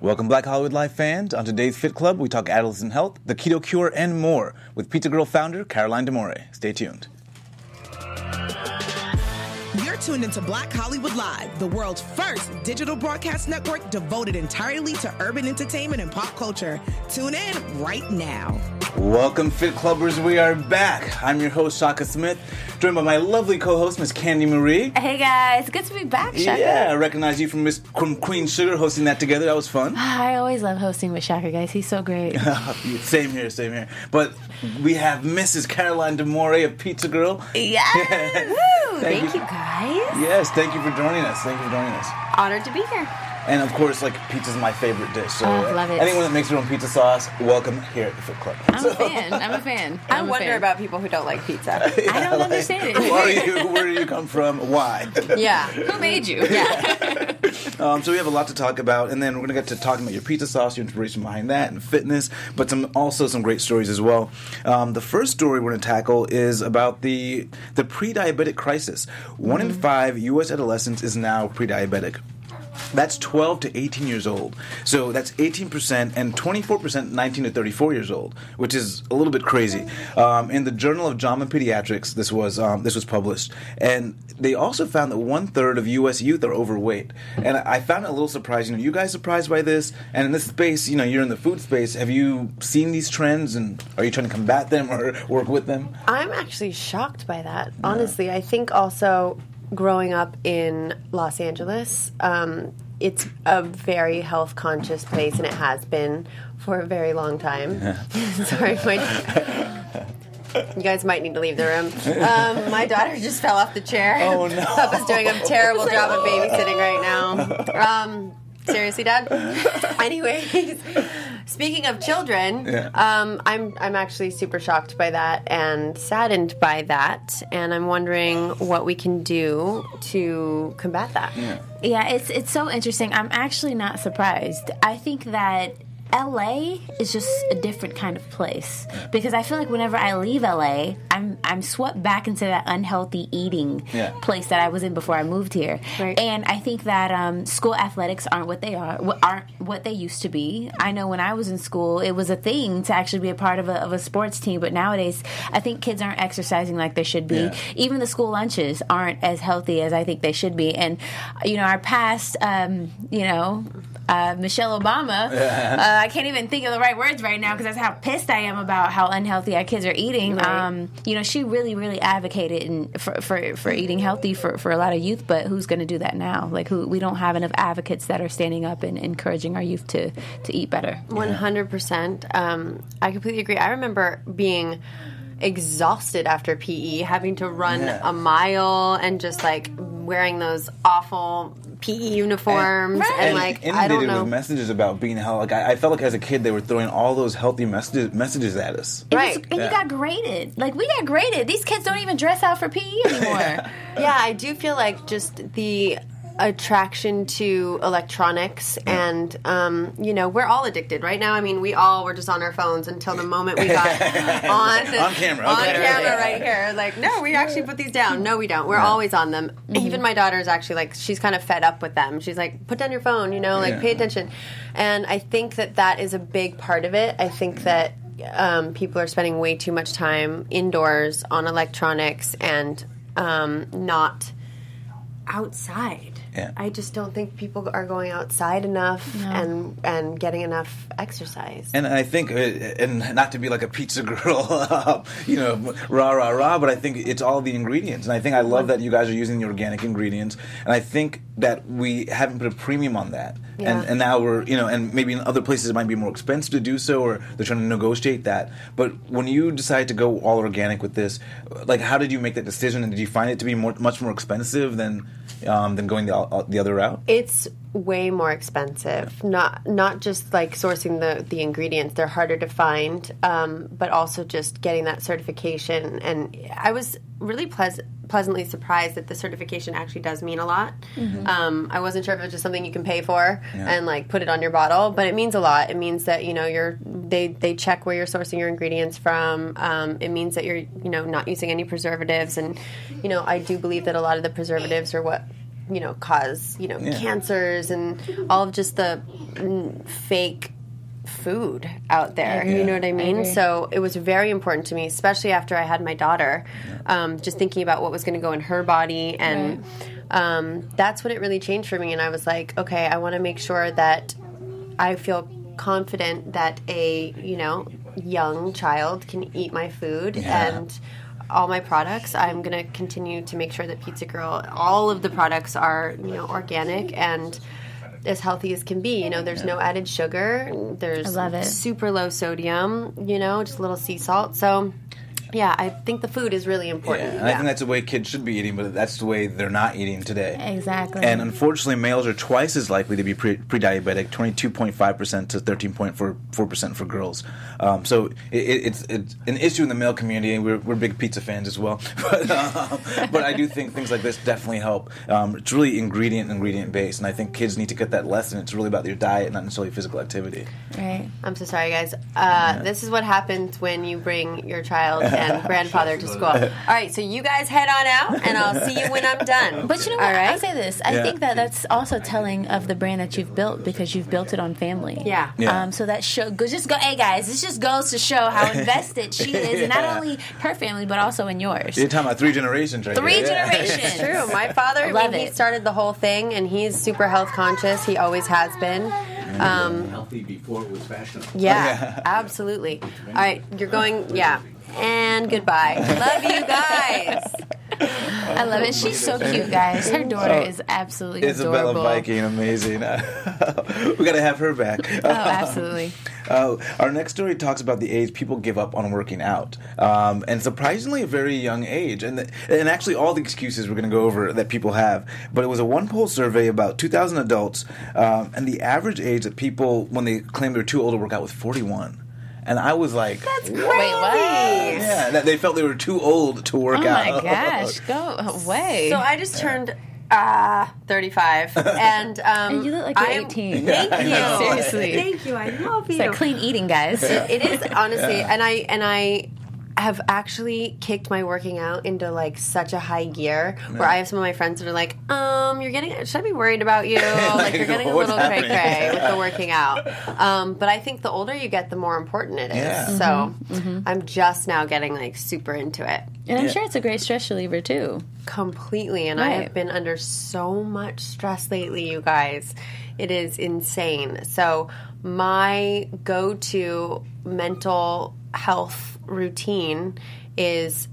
Welcome, Black Hollywood Live fans. On today's Fit Club, we talk adolescent health, the keto cure, and more with Pizza Girl founder Caroline D'Amore. Stay tuned. You're tuned into Black Hollywood Live, the world's first digital broadcast network devoted entirely to urban entertainment and pop culture. Tune in right now. Welcome, Fit Clubbers. We are back. I'm your host, Shaka Smith, joined by my lovely co-host, Miss Candy Marie. Hey guys, good to be back, Shaka. Yeah, I recognize you from Miss Queen Sugar hosting that together. That was fun. Ah, I always love hosting with Shaka, guys. He's so great. same here, same here. But we have Mrs. Caroline D'Amore of Pizza Girl. Yes. Woo! Thank Thank you. you guys. Yes, thank you for joining us. Thank you for joining us. Honored to be here. And of course, like pizza's my favorite dish. So Oh, love it. anyone that makes their own pizza sauce, welcome here at the Fit Club. I'm a fan. I'm a fan. I I'm a wonder fan. about people who don't like pizza. I don't understand it. Who are you? Where do you come from? Why? yeah. Who made you? Yeah. Um, so we have a lot to talk about, and then we're gonna get to talking about your pizza sauce, your inspiration behind that, and fitness, but some also some great stories as well. Um, the first story we're gonna tackle is about the the pre-diabetic crisis. One in five U.S. adolescents is now pre-diabetic. That's 12 to 18 years old. So that's 18% and 24% 19 to 34 years old, which is a little bit crazy. Um, in the Journal of JAMA Pediatrics, this was um, this was published, and they also found that one third of U.S. youth are overweight. And I I found it a little surprising. Are you guys surprised by this? And in this space, you know, you're in the food space. Have you seen these trends, and are you trying to combat them or work with them? I'm actually shocked by that. Honestly, I think also growing up in Los Angeles, um, it's a very health conscious place, and it has been for a very long time. Sorry, my. You guys might need to leave the room. Um, my daughter just fell off the chair. Oh, no. Papa's doing a terrible job of babysitting right now. Um, seriously, Dad. Anyways, speaking of children, Yeah. um, I'm I'm actually super shocked by that and saddened by that, and I'm wondering what we can do to combat that. Yeah, it's it's so interesting. I'm actually not surprised. I think that LA is just a different kind of place because I feel like whenever I leave LA, I'm I'm swept back into that unhealthy eating Yeah. place that I was in before I moved here. Right. And I think that um, school athletics aren't what they are, aren't what they used to be. I know when I was in school, it was a thing to actually be a part of a, of a sports team, but nowadays, I think kids aren't exercising like they should be. Yeah. Even the school lunches aren't as healthy as I think they should be. And you know, our past, um, you know. Uh, Michelle Obama. Uh, I can't even think of the right words right now because that's how pissed I am about how unhealthy our kids are eating. Right. Um, you know, she really, really advocated in, for, for for eating healthy for, for a lot of youth. But who's going to do that now? Like, who we don't have enough advocates that are standing up and encouraging our youth to to eat better. One hundred percent. Um, I completely agree. I remember being exhausted after PE, having to run Yeah. a mile and just like wearing those awful PE uniforms and, and like I inundated don't know. with messages about being healthy. Like I, I felt like as a kid they were throwing all those healthy messages messages at us. And Right. you- And Yeah. you got graded. Like we got graded. These kids don't even dress out for PE anymore. yeah, I do feel like just the attraction to electronics and um, you know we're all addicted right? Now i mean we all were just on our phones until the moment we got on On camera, on okay. camera right here. Like no we actually put these down. No we don't. We're always on them. Even my daughter is actually like she's kind of fed up with them. She's like put down your phone you know like Yeah. pay attention. And i think that that is a big part of it. I think that um, people are spending way too much time indoors on electronics and um, not outside. Yeah. I just don't think people are going outside enough and and getting enough exercise. And I think, uh, and not to be like a pizza girl, uh, you know, rah rah rah, but I think it's all the ingredients. And I think I love that you guys are using the organic ingredients. And I think that we haven't put a premium on that. Yeah. And, and now we're, you know, and maybe in other places it might be more expensive to do so, or they're trying to negotiate that. But when you decide to go all organic with this, like, how did you make that decision? And did you find it to be more, much more expensive than um, than going the uh, the other route? it's way more expensive. Not not just like sourcing the the ingredients; they're harder to find. Um, but also just getting that certification. And I was really pleas- pleasantly surprised that the certification actually does mean a lot. Um, I wasn't sure if it was just something you can pay for and like put it on your bottle, but it means a lot. It means that you know you're they they check where you're sourcing your ingredients from. Um, it means that you're you know not using any preservatives, and you know I do believe that a lot of the preservatives are what you know cause you know Yeah. cancers and all of just the fake food out there. agree. You know what I mean? agree. So it was very important to me, especially after I had my daughter. Um, just thinking about what was going to go in her body, and um, that's when it really changed for me. And I was like, okay, I want to make sure that I feel confident that a you know young child can eat my food Yeah. and all my products i'm going to continue to make sure that pizza girl all of the products are you know organic and as healthy as can be. You know there's no added sugar there's I love it. super low sodium you know just a little sea salt. So yeah i think the food is really Yeah, important yeah. I think that's the way kids should be eating, but that's the way they're not eating today. Exactly. And unfortunately, males are twice as likely to be pre- pre-diabetic, 22.5% to 13.4% for girls. Um, so it, it, it's, it's an issue in the male community, and we're, we're big pizza fans as well. But, um, but I do think things like this definitely help. Um, it's really ingredient, ingredient based, and I think kids need to get that lesson. It's really about your diet, not necessarily physical activity. right. I'm so sorry, guys. Uh, This is what happens when you bring your child and grandfather to school. All right, so you guys head on out, and I'll see you when I'm done. But you know All what? right? I'll say this. I Yeah. think that that's also telling of the brand that you've built because you've built it on family. Yeah. Yeah. Um, so that show goes just go. Hey guys, this just goes to show how invested she is, in not only her family but also in yours. You're talking about three generations right Three here. Yeah. generations. True. My father, I love mean, he started the whole thing, and he's super health conscious. He always has been. Um, healthy before it was fashionable. yeah, absolutely. All right, you're going. Yeah, and goodbye. Love you guys. I love it. She's so cute, guys. Her daughter is absolutely Isabella adorable. Viking, amazing. we got to have her back. Oh, absolutely. Uh, our next story talks about the age people give up on working out, um, and surprisingly, a very young age. And the, and actually, all the excuses we're going to go over that people have. But it was a one poll survey about 2,000 adults, um, and the average age that people when they claim they're too old to work out was 41. And I was like, That's Wait, what? yeah, that they felt they were too old to work Oh out. Oh my gosh, go away. So I just turned uh, 35, and um, And you look like you're I'm- 18. Thank I you. Seriously. Thank you. I love you. it's like clean eating, guys. it is honestly and i and i have actually kicked my working out into like such a high gear where I have some of my friends that are like, um, you're getting, should I be worried about you? Like you're getting a little cray cray with the working out. Um, but I think the older you get, the more important it is. Yeah. So I'm just now getting like super into it And I'm Yeah. sure it's a great stress reliever too. completely. And I have been under so much stress lately, you guys. It is insane. So, my go to mental health routine is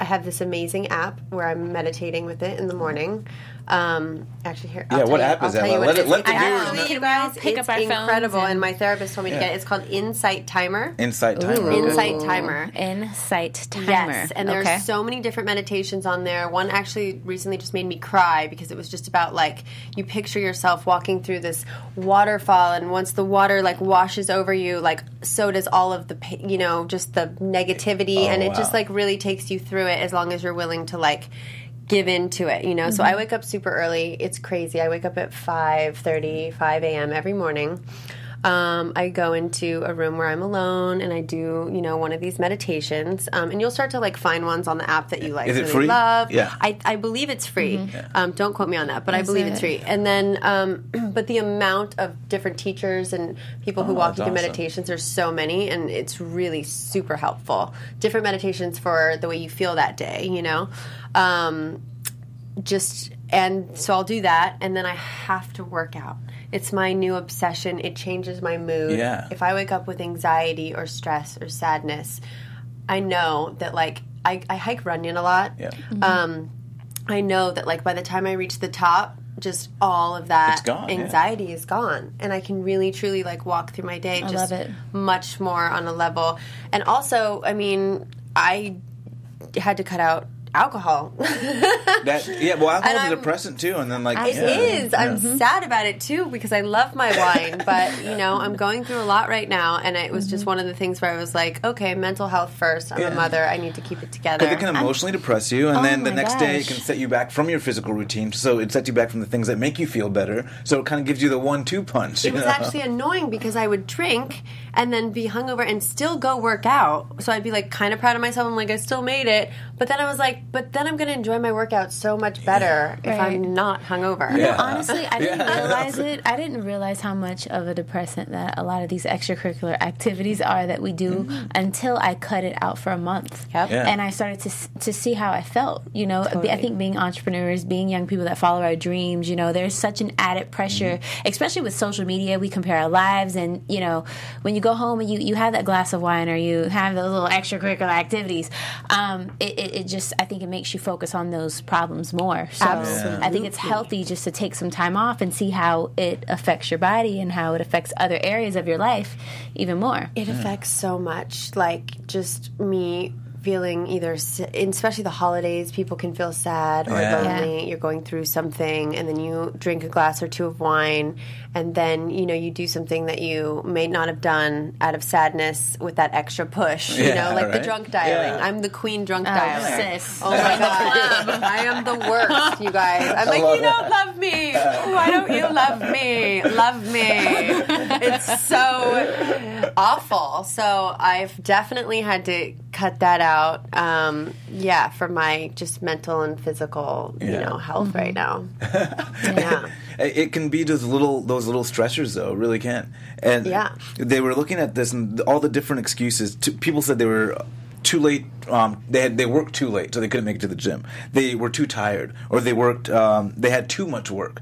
I have this amazing app where I'm meditating with it in the morning. Um, actually, here. I'll Yeah, what you- app I'll is that? tell you Let what it- it is. let the viewers actually, know. you Can guys, pick up it's our phones incredible, and- and my therapist told me to get it. It's called Insight Timer. Insight timer. okay. Insight Timer. Insight timer. Yes, and there's okay. so many different meditations on there. One actually recently just made me cry because it was just about like you picture yourself walking through this waterfall, and once the water like washes over you, like so does all of the you know just the negativity, Oh, and it wow. just like really takes you through it as long as you're willing to like give into it you know? So i mm-hmm. wake up super early. It's crazy. I wake up at 5.30 5 a.m every morning um, I go into a room where I'm alone and I do, you know, one of these meditations. Um, and you'll start to like find ones on the app that you like Is it really free? love. Yeah. I, I believe it's free. Um, don't quote me on that, but I believe it? it's free. And then, um, but the amount of different teachers and people who Oh, walk you through awesome. meditations, there's so many, and it's really super helpful. Different meditations for the way you feel that day, you know. Um, just and so I'll do that, and then I have to work out. It's my new obsession. It changes my mood. Yeah. If I wake up with anxiety or stress or sadness, I know that like I, I hike Runyon a lot. Yeah. Um, I know that like by the time I reach the top, just all of that It's gone, yeah. anxiety is gone, and I can really truly like walk through my day just love it. much more on a level. And also, I mean, I had to cut out alcohol. That, yeah, well, alcohol's a I'm- depressant too, and then like It yeah. is. I'm mm-hmm. sad about it too because I love my wine, but you know, I'm going through a lot right now, and it was just mm-hmm. one of the things where I was like, okay, mental health first. I'm Yeah. a mother. I need to keep it together. Because it can emotionally depress you, and Oh then the my next day it can set you back from your physical routine. So it sets you back from the things that make you feel better. So it kind of gives you the one-two punch. it was know? actually annoying because I would drink and then be hungover and still go work out. So I'd be like kind of proud of myself. I'm like, I still made it, but But then I was like, but then I'm going to enjoy my workout so much better if Right. I'm not hungover. Yeah. Honestly, I didn't Yeah. realize it. I didn't realize how much of a depressant that a lot of these extracurricular activities are that we do until I cut it out for a month. Yep. Yeah. And I started to to see how I felt. You know, Totally. I think being entrepreneurs, being young people that follow our dreams, you know, there's such an added pressure, especially with social media. We compare our lives, and you know, when you go home and you you have that glass of wine or you have those little extracurricular activities, um, it, it, it just I think it makes you focus on those problems more. So I think it's healthy just to take some time off and see how it affects your body and how it affects other areas of your life even more. It affects so much. Like just me feeling either, especially the holidays, people can feel sad or Yeah. lonely. You're going through something, and then you drink a glass or two of wine, and then you know you do something that you may not have done out of sadness with that extra push. you know, like the drunk dialing. Yeah. I'm the queen drunk Oh, dialer. sis. Oh my god, I am the worst, you guys. I'm like, love you don't love me. Why don't you love me? Love me. It's so awful. So I've definitely had to cut that out. Um, yeah, for my just mental and physical, you know, health right now. yeah. It it can be those little those little stressors, though. Really can. And Yeah. they were looking at this and all the different excuses. T- people said they were too late. Um, they had they worked too late, so they couldn't make it to the gym. They were too tired, or they worked. Um, they had too much work,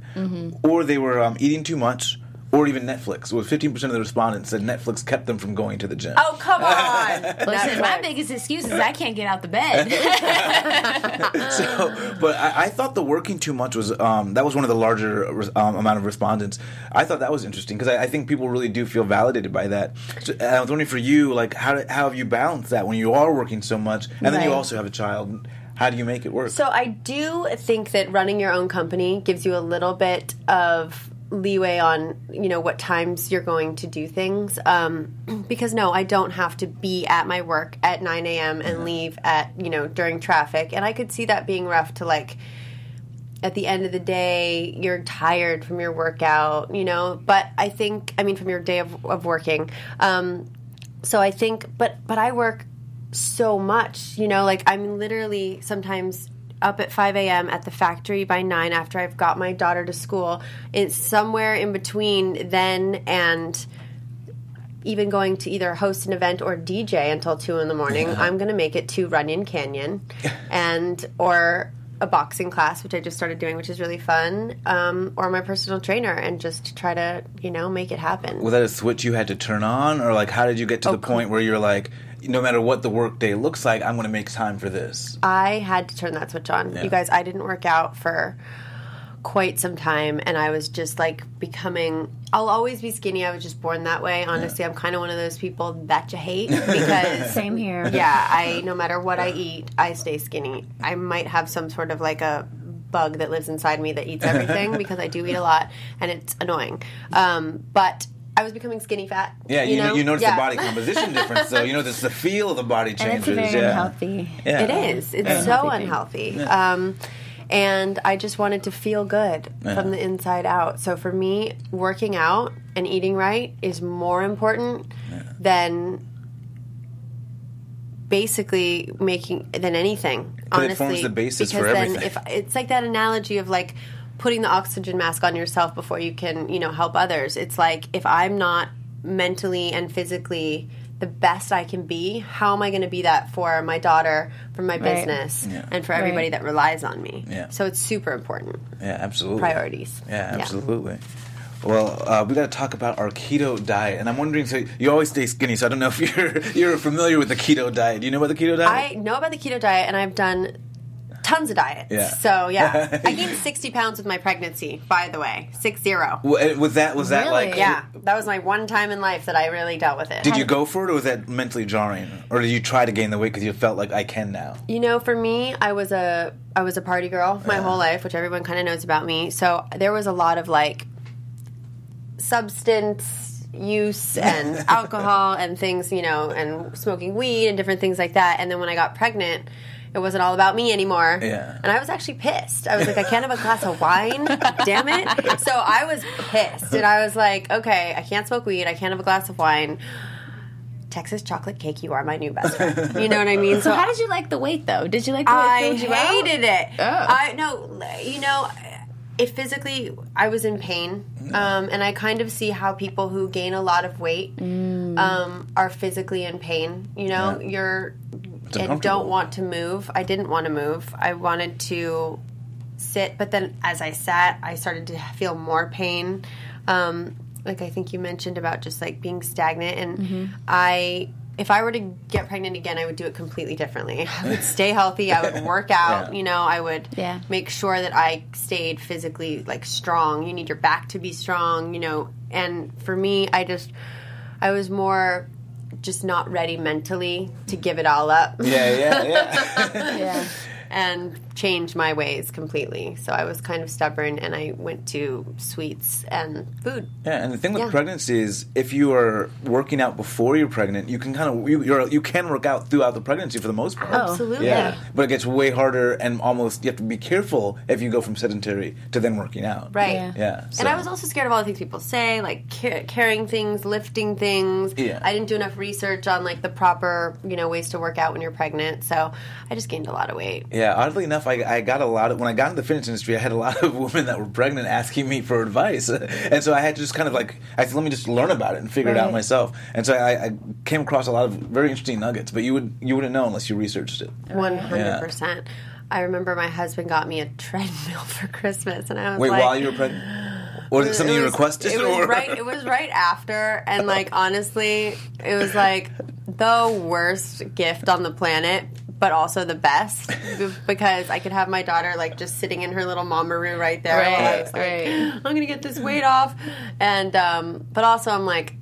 or they were um, eating too much. Or even Netflix. Well, fifteen percent of the respondents said Netflix kept them from going to the gym. Oh come on! Listen, my biggest excuse is I can't get out the bed. so, but I, I thought the working too much was um, that was one of the larger um, amount of respondents. I thought that was interesting because I, I think people really do feel validated by that. So, and I was wondering for you, like how how have you balanced that when you are working so much, and then you also have a child? How do you make it work? So I do think that running your own company gives you a little bit of leeway on you know what times you're going to do things. Um, because no i don't have to be at my work at 9 a.m and leave at you know during traffic. And i could see that being rough to like at the end of the day you're tired from your workout you know? But i think i mean from your day of, of working. Um, so i think but but i work so much you know? Like i'm literally sometimes up at 5 a.m at the factory by 9 after i've got my daughter to school. It's somewhere in between then and even going to either host an event or DJ until two in the morning, I'm going to make it to Runyon Canyon, and or a boxing class, which I just started doing, which is really fun, um, or my personal trainer, and just try to you know make it happen. was that a switch you had to turn on, or like how did you get to the point where you're like, no matter what the work day looks like, I'm going to make time for this? I had to turn that switch on. Yeah. You guys, I didn't work out for quite some time and I was just like becoming I'll always be skinny. I was just born that way. Honestly, I'm kind of one of those people that you hate because Same here. yeah, I no matter what I eat, I stay skinny. I might have some sort of like a bug that lives inside me that eats everything because I do eat a lot and it's annoying. Um, but I was becoming skinny fat. Yeah, you, know, you notice Yeah. the body composition difference, so You notice the feel of the body changes. And changes. it's very yeah. unhealthy. Yeah. It is. It's Yeah. so Unhealthy unhealthy. Um, and I just wanted to feel good from the inside out. So for me, working out and eating right is more important than basically making than anything. But it honestly, forms the basis because for then if it's like that analogy of like putting the oxygen mask on yourself before you can you know help others. It's like if I'm not mentally and physically the best I can be, how am I going to be that for my daughter, for my Right. business, Yeah. and for everybody Right. that relies on me? Yeah. So it's super important. Yeah, absolutely. Priorities. Yeah, Yeah. absolutely. Well, uh, we got to talk about our keto diet, and I'm wondering. So you always stay skinny, so I don't know if you're you're familiar with the keto diet. Do you know about the keto diet? I know about the keto diet, and I've done tons of diets. Yeah. So yeah, I gained sixty pounds with my pregnancy. By the way, six zero. Well, was that was that Really? like? Yeah, that was my one time in life that I really dealt with it. Did you go for it, or was that mentally jarring, or did you try to gain the weight because you felt like I can now? You know, for me, I was a I was a party girl my whole life, which everyone kind of knows about me. So there was a lot of like substance use and alcohol and things, you know, and smoking weed and different things like that. And then when I got pregnant, it wasn't all about me anymore. Yeah. And I was actually pissed. I was like, I can't have a glass of wine. Damn it. So I was pissed. And I was like, okay, I can't smoke weed. I can't have a glass of wine Texas chocolate cake, you are my new best friend. You know what I mean? So how did you like the weight though? Did you like the it I you out? hated it. Oh. I no, you know, it physically. I was in pain, um, and I kind of see how people who gain a lot of weight Mm. um, are physically in pain. You know, Yeah. you're and don't want to move. I didn't want to move. I wanted to sit, but then as I sat, I started to feel more pain. Um, like I think you mentioned about just like being stagnant, and Mm-hmm. I. If I were to get pregnant again, I would do it completely differently. I would stay healthy. I would work out. Yeah. You know, I would Yeah. make sure that I stayed physically like strong. You need your back to be strong. You know, and for me, I just I was more just not ready mentally to give it all up Yeah, yeah, yeah. Yeah. and change my ways completely. So I was kind of stubborn and I went to sweets and food. Yeah, and the thing with Yeah. pregnancy is if you are working out before you're pregnant, you can kind of you you're, you can work out throughout the pregnancy for the most part. Oh, Absolutely. Yeah, but it gets way harder, and almost you have to be careful if you go from sedentary to then working out. Right. Yeah. Yeah. And I was also scared of all the things people say, like ca- carrying things, lifting things. Yeah. I didn't do enough research on like the proper, you know, ways to work out when you're pregnant. So I just gained a lot of weight. Yeah, oddly enough, I, I got a lot of when I got into the fitness industry. I had a lot of women that were pregnant asking me for advice, and so I had to just kind of like I said, let me just learn about it and figure it out myself. And so I, I came across a lot of very interesting nuggets, but you would you wouldn't know unless you researched it. One hundred percent. I remember my husband got me a treadmill for Christmas, and I was Wait, like, while you were pregnant, was it something it you requested? It was or? right. It was right after, and like honestly, it was like the worst gift on the planet, but also the best because I could have my daughter like just sitting in her little mamaroo right there. Right, was like, right. I'm gonna get this weight off, and um, but also I'm like.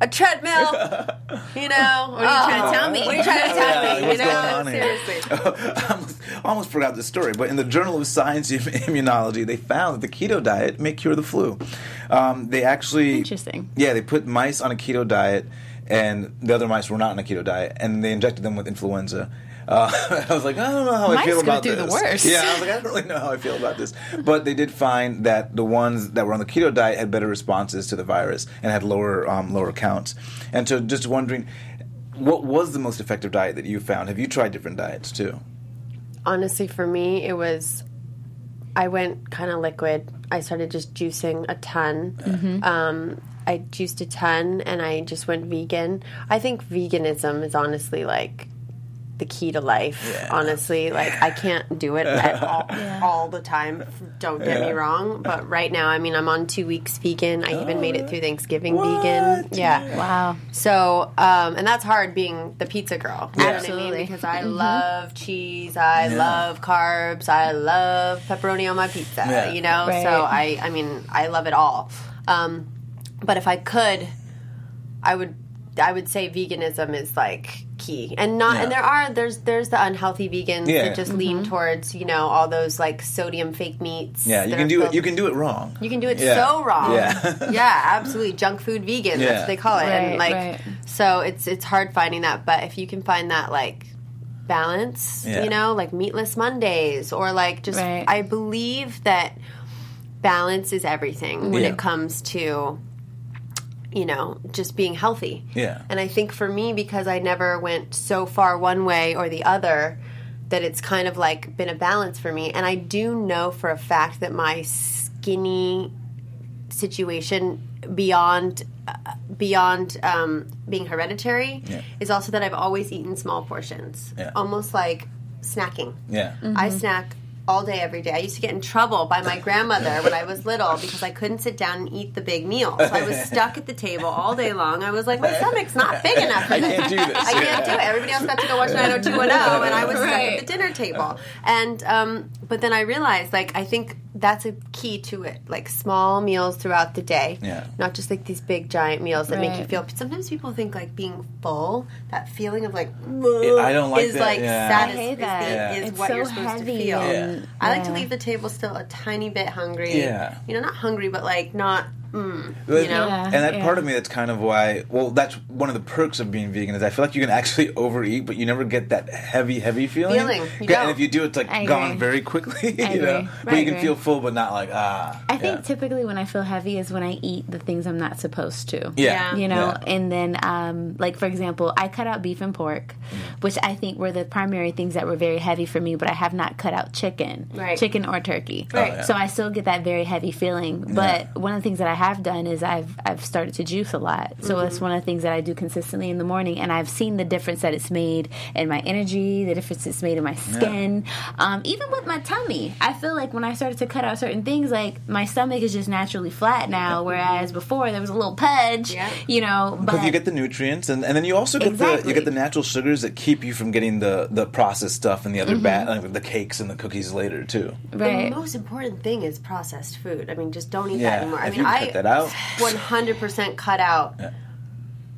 A treadmill, you know. What are you trying to tell me? What are you trying to tell Yeah, me? what's you know, going on here? seriously. I almost, almost forgot the story, but in the Journal of Science of Immunology, they found that the keto diet may cure the flu. Um, they actually Interesting. Yeah, they put mice on a keto diet, and the other mice were not on a keto diet, and they injected them with influenza. Uh, I was like, I don't know how I Mice feel go about through the worst. Yeah, I was like, I don't really know how I feel about this. But they did find that the ones that were on the keto diet had better responses to the virus and had lower um, lower counts. And so, just wondering, what was the most effective diet that you found? Have you tried different diets too? honestly for me it was i went kind of liquid i started just juicing a ton um, i juiced a ton and i just went vegan i think veganism is honestly like the key to life Yeah. honestly like i can't do it at all, all the time don't get me wrong but right now i mean i'm on two weeks vegan i even made it through thanksgiving What? vegan yeah Wow. so, um, and that's hard being the pizza girl. You know what I Absolutely. mean? Because I love cheese, I love carbs, I love pepperoni on my pizza. Yeah. You know, Right. so I, I mean, I love it all. Um, but if I could, I would, I would say veganism is like key, and not, and there are there's there's the unhealthy vegans Yeah. that just mm-hmm. lean towards you know all those like sodium fake meats. Yeah, you can are do it. You can do it wrong. you can do it Yeah. so wrong. Yeah. yeah, absolutely. Junk food vegan. Yeah. That's what they call it. Right, and like, right. so it's it's hard finding that. But if you can find that like balance, Yeah. you know, like meatless Mondays or like just, Right. I believe that balance is everything when Yeah. it comes to you know just being healthy Yeah. and i think for me because i never went so far one way or the other that it's kind of like been a balance for me and i do know for a fact that my skinny situation beyond uh, beyond um, being hereditary Yeah. is also that i've always eaten small portions Yeah. almost like snacking Yeah. I snack all day, every day. I used to get in trouble by my grandmother when I was little because I couldn't sit down and eat the big meal. So I was stuck at the table all day long. I was like, my stomach's not big enough I can't do this. I can't do it. Everybody else got to go watch 90210, and I was stuck Right. at the dinner table. And um, but then I realized, like, I think that's a key to it. Like small meals throughout the day, Yeah. not just like these big giant meals that make you Right. feel. Sometimes people think like being full, that feeling of like I don't like is that, like yeah. satis- I hate is the- that. Yeah. is It's what so you're supposed heavy to feel. and- Yeah. I like to leave the table still a tiny bit hungry. Yeah. You know, not hungry, but like not you know? Yeah. and that yeah. part of me that's kind of why well that's one of the perks of being vegan is i feel like you can actually overeat but you never get that heavy heavy feeling Feeling, you and don't. if you do it's like I gone agree. very quickly I you know agree. but I you can feel full but not like ah I think yeah. typically when I feel heavy is when I eat the things I'm not supposed to. yeah You know, Yeah. and then, um, like for example, I cut out beef and pork, Mm. which I think were the primary things that were very heavy for me. But I have not cut out chicken, Right. chicken or turkey. Right. Oh, yeah. So I still get that very heavy feeling. But one of the things that I have done is I've I've started to juice a lot. So Mm-hmm. it's one of the things that I do consistently in the morning, and I've seen the difference that it's made in my energy, the difference it's made in my skin, um, even with my tummy. I feel like when I started to cut out certain things, like my stomach is just naturally flat now, whereas before there was a little pudge. Yeah. You know, but because you get the nutrients and, and then you also get the you get the natural sugars that keep you from getting the the processed stuff and the other bad like the cakes and the cookies later too right. The most important thing is processed food. I mean, just don't eat Yeah, that anymore. I mean, I cut that out. 100% cut out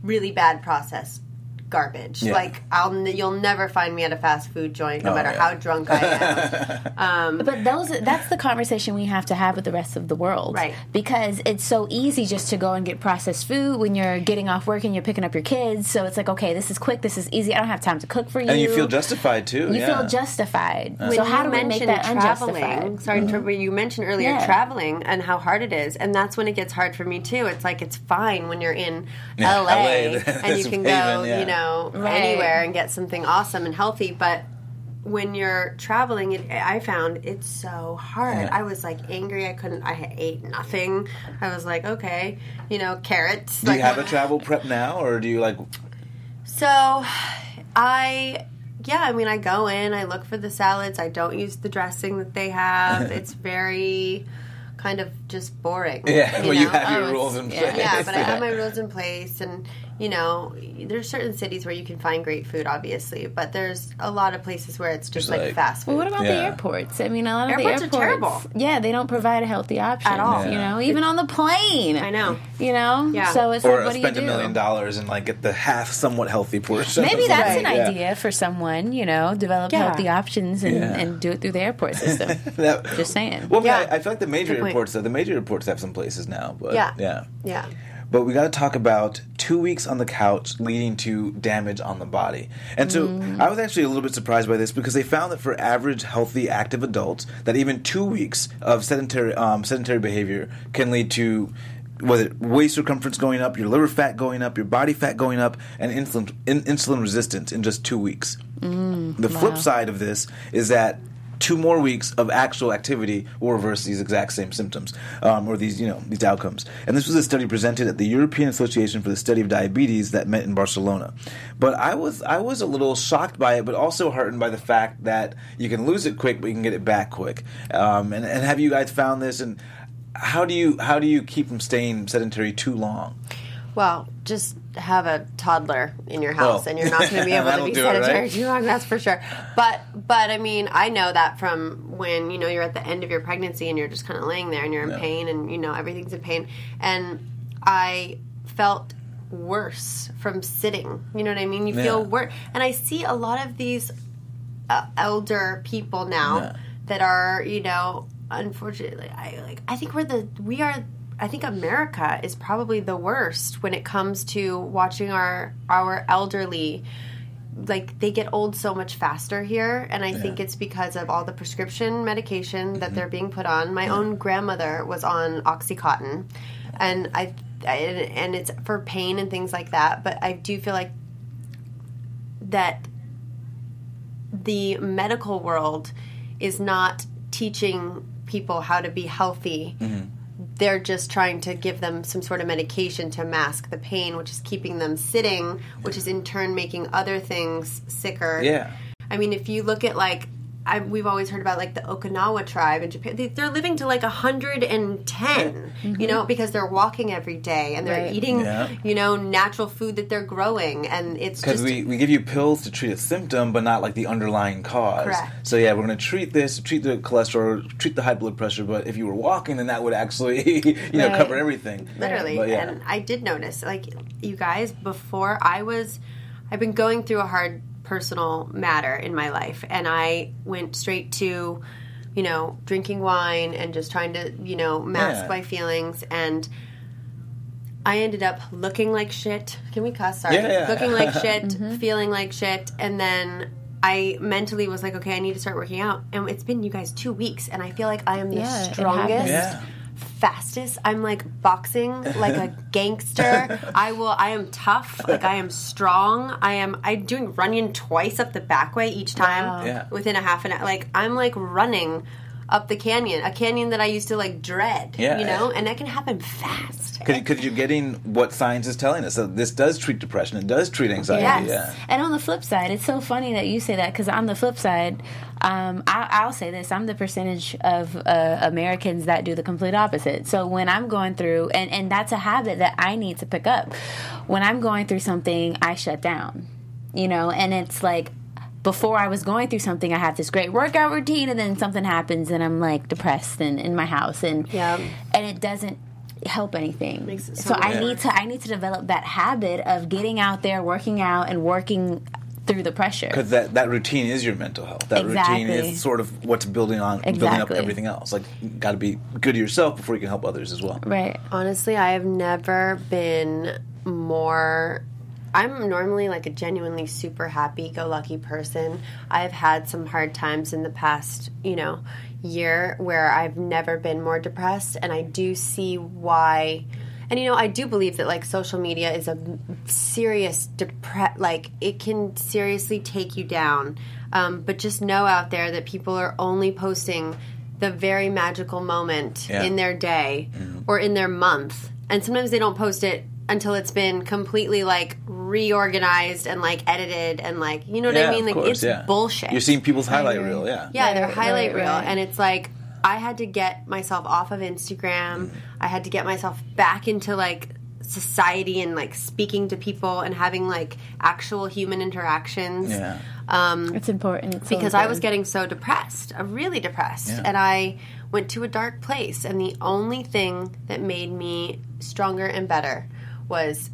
really bad processed garbage. Yeah. Like I'll you'll never find me at a fast food joint, no Oh, matter yeah. how drunk I am. Um, but those that's the conversation we have to have with the rest of the world. Right. Because it's so easy just to go and get processed food when you're getting off work and you're picking up your kids. So it's like, okay, this is quick, this is easy. I don't have time to cook for you. and you feel justified too You yeah. feel justified. When so how you do we make that traveling, unjustified? sorry, to mm-hmm. interrupt, but you mentioned earlier Yeah. traveling and how hard it is, and that's when it gets hard for me too. It's like it's fine when you're in Yeah, LA, LA, and you can go, yeah. you know, Right. anywhere and get something awesome and healthy, but. When you're traveling, it, I found it's so hard. Yeah. I was like angry. I couldn't. I ate nothing. I was like, okay, you know, carrots. do like, you have a travel prep now or do you like so, I yeah, I mean, I go in, I look for the salads. I don't use the dressing that they have. it's very kind of just boring. yeah well you have Oh, your it's- rules in place yeah, but I have my rules in place, and you know, there's certain cities where you can find great food, obviously, but there's a lot of places where it's just Just like, like- fast food. Well, what about the airports? I mean, a lot of Airports the are terrible. yeah, they don't provide a healthy option At all. You know, even on the plane. I know. You know, Yeah. So it's or like, what do you spend a do? million dollars and like get the half somewhat healthy portion Maybe that's an Yeah. idea for someone. You know, develop Yeah. healthy options and, Yeah. and do it through the airport system. That- Just saying. Well, I, mean, Yeah. I, I feel like the major airports, though, the major airports have some places now, but Yeah. yeah. Yeah. But we got to talk about two weeks on the couch leading to damage on the body. And so Mm. I was actually a little bit surprised by this because they found that for average, healthy, active adults, that even two weeks of sedentary um, sedentary behavior can lead to whether waist circumference going up, your liver fat going up, your body fat going up, and insulin in, insulin resistance in just two weeks. the flip side of this is that two more weeks of actual activity will reverse these exact same symptoms um, or these you know these outcomes. And this was a study presented at the european association for the study of diabetes that met in barcelona. But i was i was a little shocked by it but also heartened by the fact that you can lose it quick but you can get it back quick. Um, and, and have you guys found this? And how do you how do you keep from staying sedentary too long Well, just have a toddler in your house, Well, and you're not going to be able to be sedentary right? too long. That's for sure. But but I mean, I know that from when you know you're at the end of your pregnancy and you're just kind of laying there and you're in Yeah. pain and you know everything's in pain, and I felt worse from sitting. You know what I mean? You feel Yeah. worse, and I see a lot of these uh, elder people now Yeah. that are you know unfortunately I like I think we're the we are I think America is probably the worst when it comes to watching our our elderly like they get old so much faster here. And I think it's because of all the prescription medication that mm-hmm. they're being put on. My own grandmother was on OxyContin. And I I- and it's for pain and things like that, but I do feel like that the medical world is not teaching people how to be healthy. Mm-hmm. They're just trying to give them some sort of medication to mask the pain, which is keeping them sitting, which is in turn making other things sicker. yeah I mean, if you look at like, I, we've always heard about like the Okinawa tribe in Japan. They, they're living to like 110, you mm-hmm. know, because they're walking every day and they're Right. eating, Yeah. you know, natural food that they're growing. And it's because we, we give you pills to treat a symptom but not like the underlying cause Correct. so yeah we're going to treat this treat the cholesterol treat the high blood pressure but if you were walking then that would actually you know cover everything literally But, yeah. and i did notice like you guys before i was i've been going through a hard personal matter in my life and i went straight to you know drinking wine and just trying to you know mask Yeah. my feelings and I ended up looking like shit. Can we cuss? Sorry. Yeah, yeah. Looking like shit, mm-hmm. feeling like shit, and then I mentally was like, okay, I need to start working out. And it's been you guys two weeks, and I feel like I am the Yeah, it strongest. Happens. Yeah. Fastest. I'm like boxing like a gangster. I will. I am tough. Like I am strong. I am. I'm doing running twice up the back way each time Wow. Yeah. within a half an hour. Like I'm like running up the canyon, a canyon that I used to like dread. Yeah. you know, and that can happen fast. Because you're getting what science is telling us. So this does treat depression. It does treat anxiety. Yes. Yeah. And on the flip side, it's so funny that you say that because on the flip side, um, I, I'll say this: I'm the percentage of uh, Americans that do the complete opposite. So when I'm going through, and and that's a habit that I need to pick up. When I'm going through something, I shut down. You know, and it's like before I was going through something, I have this great workout routine, and then something happens, and I'm like depressed and in my house, and Yeah. and it doesn't help anything. So so I need to I need to develop that habit of getting out there, working out, and working through the pressure. Because that, that routine is your mental health. That routine is sort of what's building on building up everything else. Like you got to be good to yourself before you can help others as well. Right. Honestly, I have never been more. I'm normally like a genuinely super happy go lucky person. I've had some hard times in the past, you know, year where I've never been more depressed, and I do see why. And you know, I do believe that like social media is a serious depre like it can seriously take you down. Um, but just know out there that people are only posting the very magical moment Yeah. in their day or in their month. And sometimes they don't post it until it's been completely like reorganized and like edited and like you know what Yeah, I mean? Like course, it's yeah. bullshit. You're seeing people's highlight reel. Yeah. Yeah, their highlight right, reel. right. And it's like I had to get myself off of Instagram. I had to get myself back into like society and like speaking to people and having like actual human interactions. Yeah. It's important. It's so Because I was getting so depressed, uh, really depressed. Yeah. And I went to a dark place. And the only thing that made me stronger and better was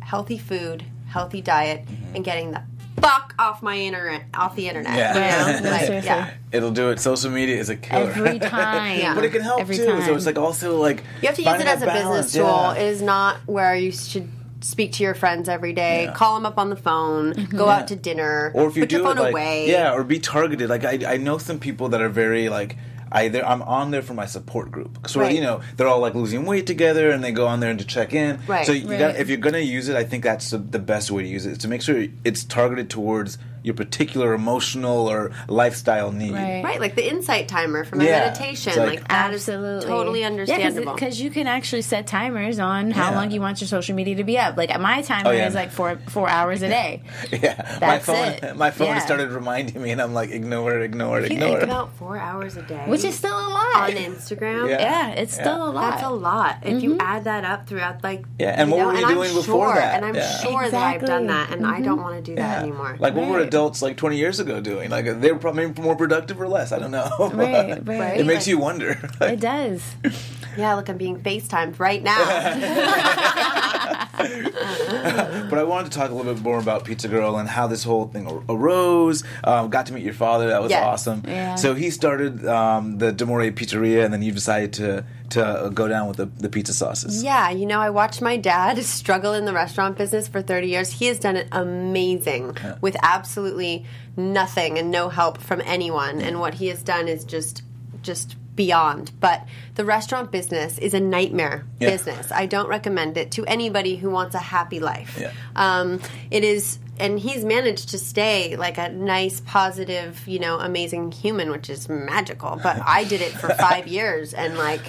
healthy food, healthy diet, and getting the fuck off my internet, off the internet. Yeah. You know? Like, yeah. It'll do it. Social media is a killer. every time. Yeah. but it can help Every too. time. So it's like also like You have to use it as a that business tool. yeah. It is not where you should speak to your friends every day, Yeah. call them up on the phone, mm-hmm. go out to dinner, or if you put do your phone it like away. yeah or be targeted like I, I know some people that are very like I either I'm on there for my support group so Right. you know they're all like losing weight together and they go on there and to check in Right. so you Right. got if you're gonna use it I think that's the, the best way to use it is to make sure it's targeted towards your particular emotional or lifestyle need Right. Right, like the insight timer for my Yeah. meditation. It's like- Like, that is Absolutely. totally understandable. Because you can actually set timers on how Yeah. long you want your social media to be up. Like my timer Oh, yeah. is like four four hours a day. yeah my That's phone it. my phone Yeah. started reminding me and I'm like ignore it ignore it ignore think it about four hours a day, Which is still a lot. on Instagram. Yeah. yeah, it's still a lot. That's a lot. If you mm-hmm. add that up throughout, like Yeah, and what know, were you and I'm doing before sure, that? And I'm Yeah. sure that I've done that, and I don't want to do that Yeah. anymore. Like what were Right. Adults like 20 years ago doing? Like they were probably more productive or less. I don't know. Right, right. Right. It makes Like- you wonder. It does. yeah, look, I'm being FaceTimed right now. but I wanted to talk a little bit more about Pizza Girl and how this whole thing arose. Um, got to meet your father. That was Yes. awesome. Yeah. So he started um, the D'Amore Pizzeria, and then you decided to to go down with the, the pizza sauces. Yeah, you know, I watched my dad struggle in the restaurant business for 30 years. He has done it amazing with absolutely nothing and no help from anyone. And what he has done is just just beyond. But the restaurant business is a nightmare Yeah. business. I don't recommend it to anybody who wants a happy life. Yeah. Um, it is and he's managed to stay like a nice positive you know amazing human which is magical but i did it for five years and like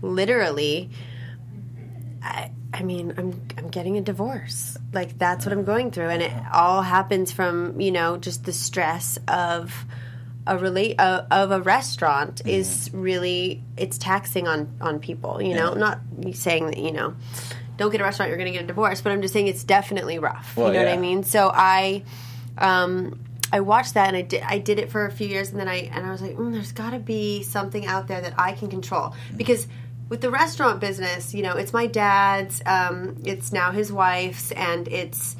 literally I, I mean, I'm I'm getting a divorce. Like that's what I'm going through, and it all happens from you know just the stress of a relate uh, of a restaurant is really it's taxing on on people. You know, Yeah. not saying that you know don't get a restaurant, you're going to get a divorce, but I'm just saying it's definitely rough. Well, you know what. I mean? So I. Um, I watched that and I did I did it for a few years and then I and I was like, mm, there's got to be something out there that I can control because with the restaurant business, you know, it's my dad's, um, it's now his wife's, and it's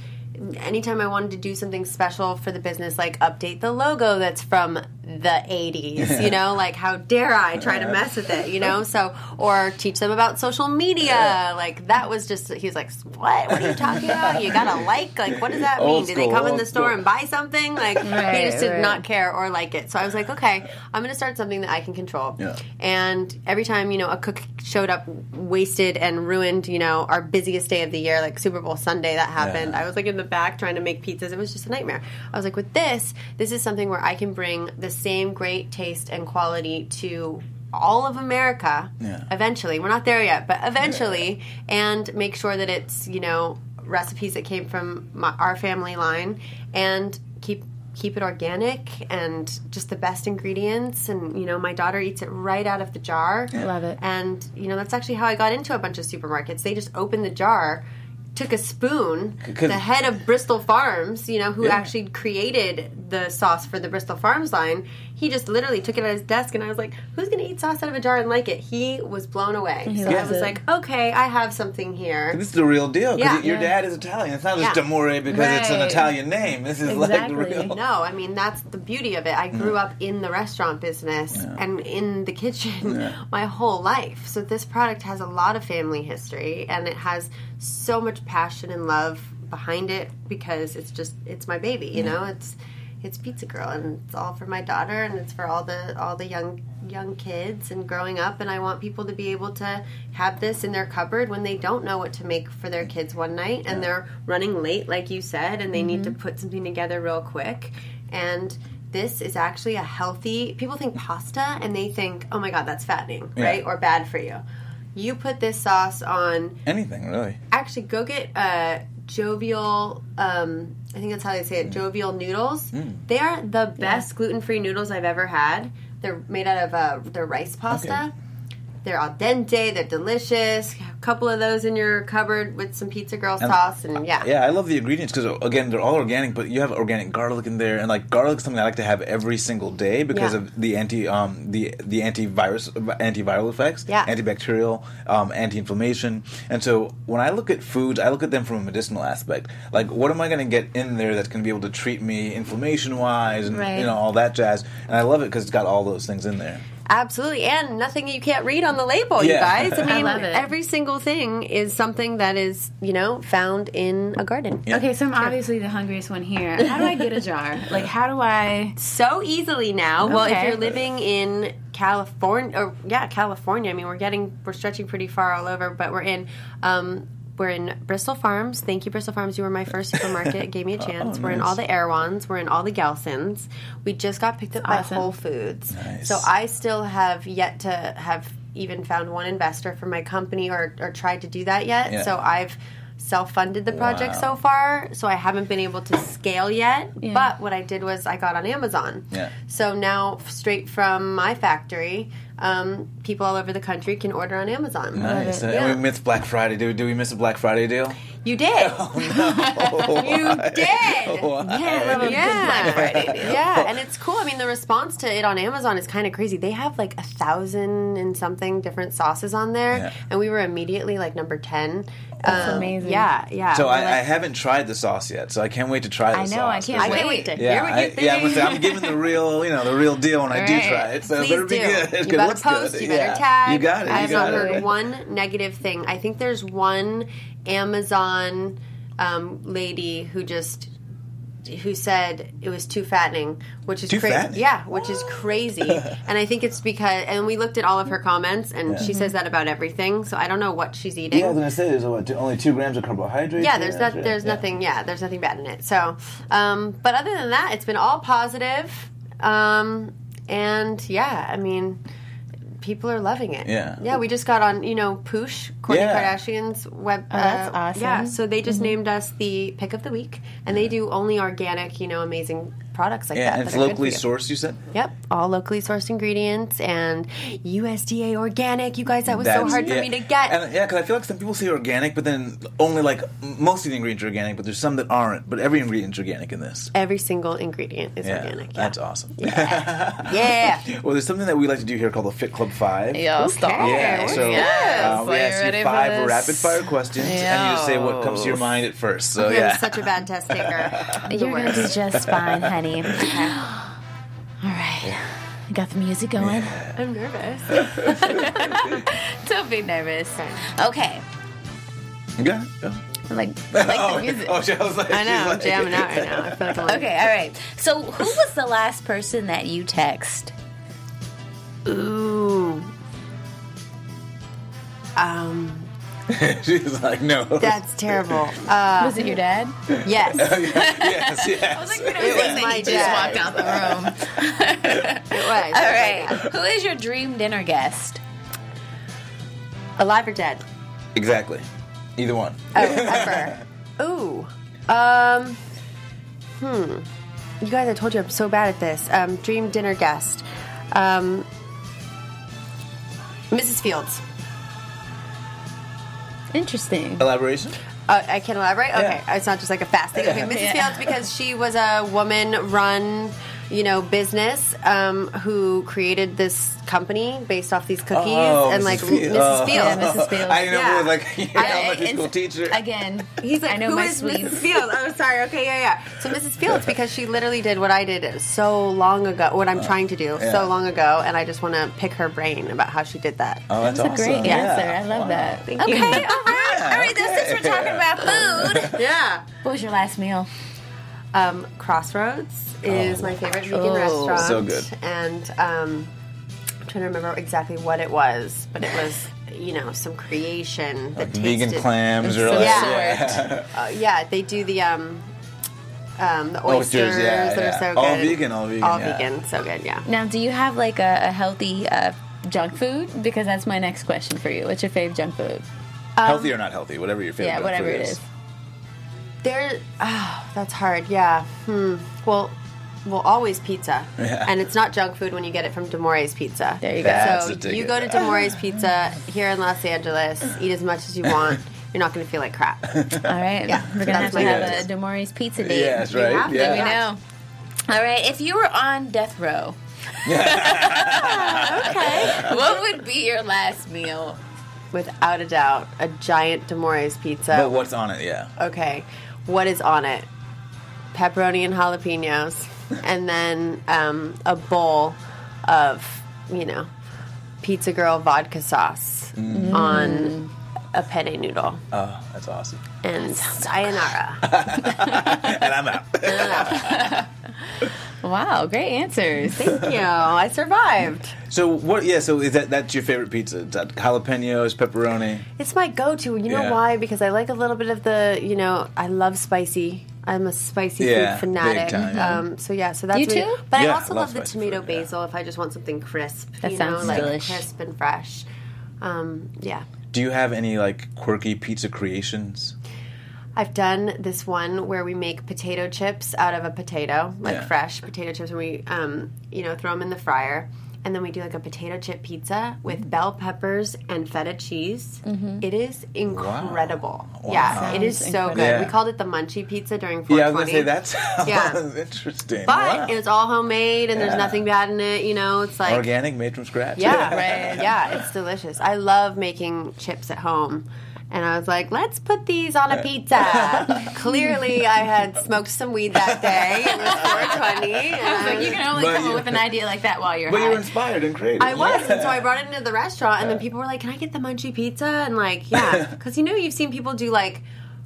anytime I wanted to do something special for the business, like update the logo that's from the 80s, you know, like how dare I try to mess with it, you know? So, or teach them about social media. Like that was just, he was like, what? What are you talking about? You got to like, like, what does that mean? Old Do they come in the store school. and buy something? Like, he just did right. not care or like it. So I was like, okay, I'm going to start something that I can control. Yeah. And every time, you know, a cook showed up wasted and ruined, you know, our busiest day of the year, like Super Bowl Sunday that happened, Yeah. I was like in the back trying to make pizzas. It was just a nightmare. I was like, with this, this is something where I can bring the same great taste and quality to all of America Yeah. eventually. We're not there yet, but eventually, and make sure that it's, you know, recipes that came from my, our family line and keep keep it organic and just the best ingredients and you know my daughter eats it right out of the jar i Love it. and you know that's actually how i got into a bunch of supermarkets they just opened the jar took a spoon the head of bristol farms you know who Yeah. actually created the sauce for the bristol farms line he just literally took it at his desk and i was like who's going to eat sauce out of a jar and like it he was blown away He so i was it. like okay i have something here This is the real deal. 'cause Yeah. your Yeah. dad is Italian. It's not just Yeah. Amore because it's an Italian name. This is like Exactly. real. No, I mean that's the beauty of it. I mm. grew up in the restaurant business and in the kitchen Yeah. my whole life. So this product has a lot of family history and it has so much passion and love behind it because it's just it's my baby, you know? It's it's Pizza Girl and it's all for my daughter and it's for all the all the young young kids and growing up and I want people to be able to have this in their cupboard when they don't know what to make for their kids one night and they're running late like you said and they need to mm-hmm. put something together real quick. And this is actually a healthy people think pasta and they think oh my god that's fattening Yeah. right? Or bad for you you put this sauce on Anything really. actually go get uh, jovial um, i think that's how they say it jovial noodles Mm. they are the best gluten-free noodles i've ever had they're made out of uh, their rice pasta Okay. They're al dente they're delicious a couple of those in your cupboard with some pizza girl sauce and yeah Yeah, I love the ingredients because again they're all organic, but you have organic garlic in there, and like garlic is something I like to have every single day because Yeah. of the anti um the the antivirus antiviral effects, Yeah. antibacterial, um, anti-inflammation, and so when I look at foods, I look at them from a medicinal aspect. Like, what am I going to get in there that's going to be able to treat me inflammation wise, and Right. you know all that jazz, and I love it because it's got all those things in there. Absolutely, and nothing you can't read on the label, you guys. I I mean, love it. every single thing is something that is, you know, found in a garden. Yeah. Okay, so I'm obviously the hungriest one here. How do I get a jar? Like, how do I? So easily now. Well, if you're living in California, or yeah, California. I mean, we're getting, we're stretching pretty far all over, but we're in. Um, we're in Bristol Farms. Thank you, Bristol Farms. You were my first supermarket. Gave me a chance. Oh, we're in all the Erewhons. We're in all the Gelsons. We just got picked up by. Whole Foods. Nice. So I still have yet to have even found one investor for my company or, or tried to do that yet. Yeah. So I've self-funded the project Wow. so far so i haven't been able to scale yet Yeah. but what i did was i got on amazon Yeah. so now straight from my factory um, people all over the country can order on amazon Nice. Yeah. And we missed Black Friday. Do, do we miss a Black Friday deal? you did Oh, no. you did Yeah, I love a good Yeah. Black Friday deal. yeah, and it's cool. I mean, the response to it on Amazon is kind of crazy. They have like a thousand and something different sauces on there, Yeah. and we were immediately like number ten. That's Um, amazing. Yeah, yeah. So I, like- I haven't tried the sauce yet, so I can't wait to try the I know, I can't I It's can't wait. wait to Yeah, hear what I, you think. yeah, I'm, I'm giving the real, you know, the real deal when I do try it. So it Please better be do. good. You 'cause it better looks post. good. You better Yeah. tag. You got it. I've not heard one negative thing. I think there's one Amazon um, lady who just who said it was too fattening, which is Too crazy. fattening? Yeah, which is crazy. and I think it's because and we looked at all of her comments, and she says that about everything. So I don't know what she's eating. Yeah, I was gonna say there's what, only two grams of carbohydrates. Yeah, there's not, there's Yeah. nothing. Yeah, there's nothing bad in it. So, um, but other than that, it's been all positive. Um, and yeah, I mean, people are loving it. Yeah. yeah. We just got on, you know, Poosh, Kourtney Yeah. Kardashian's web. Oh, that's uh, awesome. Yeah, so they just named us the pick of the week, and they do only organic, you know, amazing products like Yeah, that. and that it's are good locally for you. sourced. You said. Yep, all locally sourced ingredients and USDA organic. You guys, that was so That's- hard for me to get. And, yeah, because I feel like some people say organic, but then only like most of the ingredients are organic, but there's some that aren't. But every ingredient's organic in this. Every single ingredient is Yeah, organic. Yeah. that's awesome. yeah. well, there's something that we like to do here called the Fit Club Five. Yo, stop. Yeah, so Yes. uh, we ask you five rapid fire questions, and you just say what comes to your mind at first. So I'm yeah, such a bad test taker. You're gonna do just fine, honey. All right. You got the music going? I'm nervous. Don't be nervous. Okay. Yeah. yeah. I like, I like oh, the music. oh, she was like, I know. she's I'm like- jamming out right now. I feel like I'm like, Okay, all right. So, who was the last person that you text? Ooh. Um, She's like, no. that's terrible. Uh, Was it your dad? yes. yes, yes. It was my just dad. walked out the room. It was. All right. Who is your dream dinner guest? Alive or dead? Exactly. Either one. Oh, ever. Ooh. Um. Hmm. You guys, I told you I'm so bad at this. Um, dream dinner guest. Um. Mrs. Fields. Interesting. Elaboration? Uh, I can elaborate. Okay, Yeah. it's not just like a fast thing. Okay, Mrs. Yeah. Fields because she was a woman-run, you know, business um, who created this company based off these cookies and like Field- Mrs. oh. Fields. Yeah, Mrs. Fields. I didn't know Yeah. it was like your I- elementary it's- school teacher. Again, He's like, I know who my is sweets. Mrs. Fields? Oh, sorry. Okay, yeah, yeah. So Mrs. Fields, because she literally did what I did so long ago, what I'm trying to do Uh, yeah. so long ago, and I just want to pick her brain about how she did that. oh, that's That's a great Yeah. answer. I love that. Thank okay, you. all right. all right, then since we're talking about food, Yeah. what was your last meal? Um, Crossroads is my favorite vegan Oh. restaurant. So good. And um, I'm trying to remember exactly what it was, but it was, you know, some creation that Vegan tasted- clams or Some like Yeah. Uh, yeah, they do the um, um, the Oysters, oysters, yeah, that yeah. are so All good. vegan, all vegan, All yeah. vegan, so good. Yeah. Now, do you have like a, a healthy uh, junk food? Because that's my next question for you. What's your favorite junk food? healthy or not healthy, whatever your favorite. Is. Yeah, junk whatever food it is. There, oh, that's hard. Yeah. Hmm. Well, well, always pizza, Yeah. and it's not junk food when you get it from D'Amore's Pizza. There you go. That's So you go to D'Amore's Pizza here in Los Angeles, eat as much as you want. You're not going to feel like crap. All right, Yeah, we're gonna have to have a D'Amore's pizza date. Yeah, that's right. have to. Let me know. All right, if you were on death row, okay. what would be your last meal? Without a doubt, a giant D'Amore's pizza. But what's on it? Yeah. Okay, what is on it? Pepperoni and jalapenos, and then um, a bowl of, you know, Pizza Girl vodka sauce Mm. on a penne noodle. Oh, that's awesome. And sayonara. and I'm out. Wow, great answers. Thank you. I survived. so what? Yeah. So is that that's your favorite pizza? Is that jalapenos, pepperoni? It's my go-to. You know Yeah. why? Because I like a little bit of the, you know, I love spicy. I'm a spicy Yeah, food fanatic. big time, yeah. Um, so yeah, so that's You really- too? But Yeah, I also I love love, the spicy tomato food, yeah. basil if I just want something crisp. That you sounds know, like delish. crisp and fresh. Um, yeah. Do you have any like quirky pizza creations? I've done this one where we make potato chips out of a potato, like Yeah. fresh potato chips, and we, um, you know, throw them in the fryer, and then we do like a potato chip pizza with bell peppers and feta cheese. It is incredible. Yeah, it is Sounds so incredible. good. Yeah. We called it the Munchie Pizza during 420. Yeah, I was gonna say that sounds Yeah. interesting. But Wow. it's all homemade, and Yeah. there's nothing bad in it. You know, it's like organic, made from scratch. yeah, Right. Yeah, it's delicious. I love making chips at home. And I was like, let's put these on a pizza. Clearly, I had smoked some weed that day. It was 420. and I Like you can only But come up with an idea like that while you're But high. you're inspired and creative. I was, and so I brought it into the restaurant, and then people were like, "Can I get the munchie pizza?" And like, yeah, because you know you've seen people do like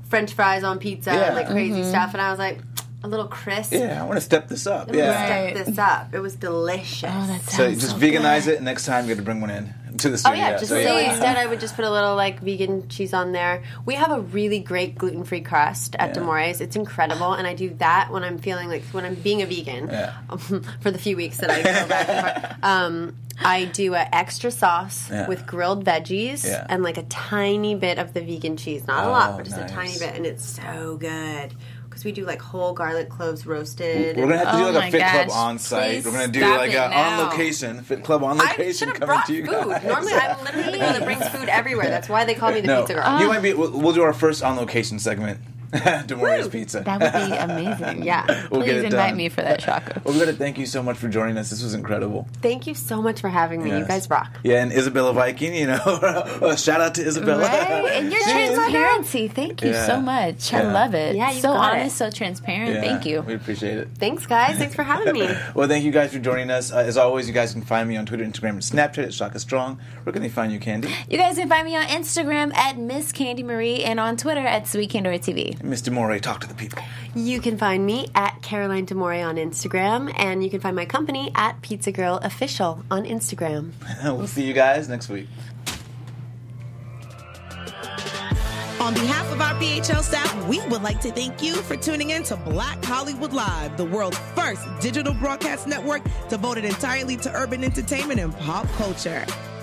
French fries on pizza Yeah. and like crazy Mm-hmm. stuff, and I was like, a little crisp. Yeah, I want to step this up. Let's Yeah. Right. Step this up. It was delicious. oh, that So sounds just so veganize good. it. Next time, you got to bring one in to the Oh studio. yeah, just so, yeah. instead I would just put a little like vegan cheese on there. We have a really great gluten free crust at Yeah. D'Amore's. It's incredible, and I do that when I'm feeling like when I'm being a vegan. For the few weeks that I go back and forth. Um, I do an extra sauce with grilled veggies and like a tiny bit of the vegan cheese, not a Oh, lot, but just nice. a tiny bit, and it's so good. Because we do like whole garlic cloves roasted. We're gonna have to Oh do like my a fit club on site. please We're gonna do like a now. on location fit club on I location should have coming brought to you food. guys. Normally, I'm literally the one that brings food everywhere. That's why they call me the no, pizza girl. you might be. We'll, we'll do our first on location segment. D'Amore's Pizza. That would be amazing. Yeah. We'll Please get invite done. me for that Shaco. Well, we got to thank you so much for joining us. This was incredible. Thank you so much for having me. You guys rock. Yeah, and Isabella Viking, you know, shout out to Isabella. Right? And your transparency. Thank you Yeah. so much. I love it. Yeah, you so got honest, it. so transparent. Yeah, Thank you. We appreciate it. Thanks, guys. Thanks for having me. Well, thank you guys for joining us. Uh, as always, you guys can find me on Twitter, Instagram, and Snapchat at Shaka Strong. Where can they find you, Candy? You guys can find me on Instagram at Miss Candy Marie and on Twitter at Sweet Candor TV. Miss D'Amore, talk to the people. You can find me at Caroline D'Amore on Instagram, and you can find my company at Pizza Girl Official on Instagram. we'll see you guys next week. On behalf of our BHL staff, we would like to thank you for tuning in to Black Hollywood Live, the world's first digital broadcast network devoted entirely to urban entertainment and pop culture.